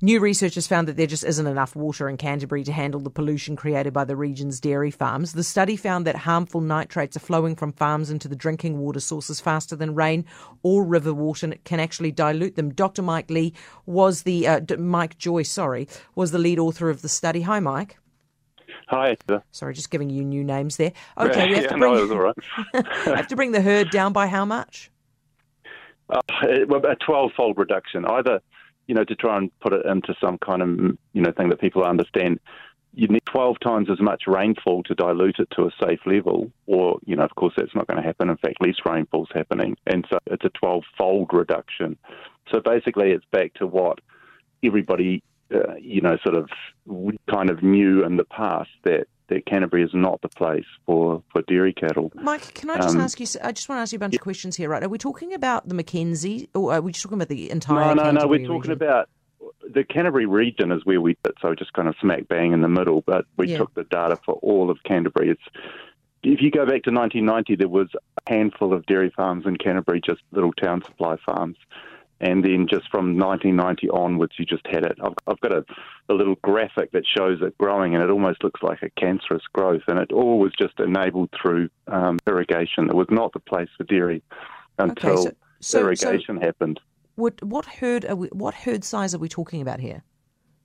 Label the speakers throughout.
Speaker 1: New research has found that there just isn't enough water in Canterbury to handle the pollution created by the region's dairy farms. The study found that harmful nitrates are flowing from farms into the drinking water sources faster than rain or river water and it can actually dilute them. Dr. Mike Lee was the, uh, Mike Joy, sorry, was the lead author of the study. Hi, Mike.
Speaker 2: Hi.
Speaker 1: Sorry, just giving you new names there. Okay,
Speaker 2: we have,
Speaker 1: yeah,
Speaker 2: to bring, no, right.
Speaker 1: have to bring the herd down by how much?
Speaker 2: Uh, a 12 fold reduction. Either you know, to try and put it into some kind of, you know, thing that people understand, you need 12 times as much rainfall to dilute it to a safe level. Or, you know, of course, that's not going to happen. In fact, less rainfall's happening. And so it's a 12 fold reduction. So basically, it's back to what everybody, uh, you know, sort of kind of knew in the past that that Canterbury is not the place for, for dairy cattle.
Speaker 1: Mike, can I just um, ask you? I just want to ask you a bunch yeah. of questions here, right? Are we talking about the Mackenzie, or are we just talking about the entire?
Speaker 2: No, no, no. We're
Speaker 1: region?
Speaker 2: talking about the Canterbury region is where we sit, so just kind of smack bang in the middle. But we yeah. took the data for all of Canterbury. It's if you go back to 1990, there was a handful of dairy farms in Canterbury, just little town supply farms and then just from 1990 onwards, you just had it. I've, I've got a, a, little graphic that shows it growing, and it almost looks like a cancerous growth, and it all was just enabled through um, irrigation. It was not the place for dairy until okay, so, so, irrigation so happened.
Speaker 1: What, what herd we, what herd size are we talking about here?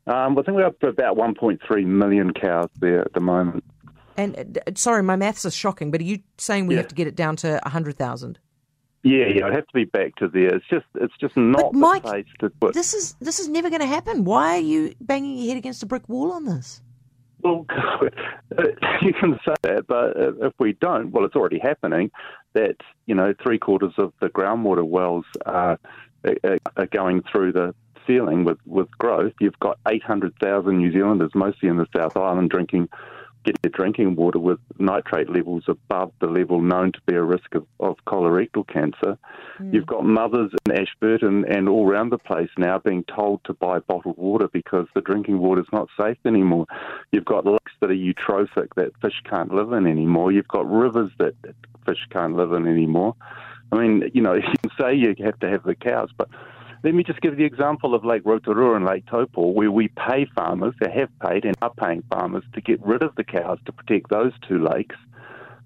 Speaker 2: Um, I think we're up to about 1.3 million cows there at the moment.
Speaker 1: And uh, sorry, my maths is shocking, but are you saying we yeah. have to get it down to 100,000?
Speaker 2: Yeah, yeah, I'd have to be back to there. It's just, it's just not but Mike, the place to put.
Speaker 1: This is this is never going to happen. Why are you banging your head against a brick wall on this?
Speaker 2: Well, you can say that, but if we don't, well, it's already happening. That you know, three quarters of the groundwater wells are, are going through the ceiling with with growth. You've got 800,000 New Zealanders, mostly in the South Island, drinking get their drinking water with nitrate levels above the level known to be a risk of, of colorectal cancer. Mm. You've got mothers in Ashburton and all around the place now being told to buy bottled water because the drinking water is not safe anymore. You've got lakes that are eutrophic that fish can't live in anymore. You've got rivers that fish can't live in anymore. I mean, you know, you can say you have to have the cows, but let me just give the example of Lake Rotorua and Lake Taupo, where we pay farmers, they have paid and are paying farmers to get rid of the cows to protect those two lakes.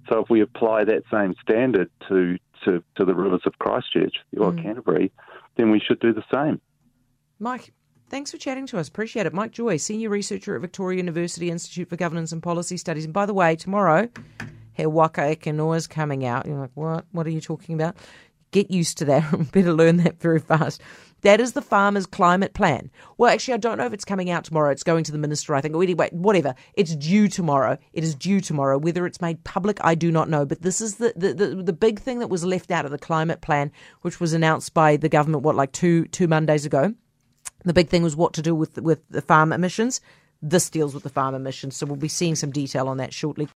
Speaker 2: So if we apply that same standard to, to, to the rivers of Christchurch or mm. Canterbury, then we should do the same.
Speaker 1: Mike, thanks for chatting to us. Appreciate it. Mike Joy, Senior Researcher at Victoria University Institute for Governance and Policy Studies. And by the way, tomorrow, He Waka is coming out. You're like, what? What are you talking about? Get used to that. Better learn that very fast. That is the farmers' climate plan. Well, actually, I don't know if it's coming out tomorrow. It's going to the minister, I think. Anyway, whatever. It's due tomorrow. It is due tomorrow. Whether it's made public, I do not know. But this is the, the, the, the big thing that was left out of the climate plan, which was announced by the government, what, like two, two Mondays ago? The big thing was what to do with, with the farm emissions. This deals with the farm emissions. So we'll be seeing some detail on that shortly.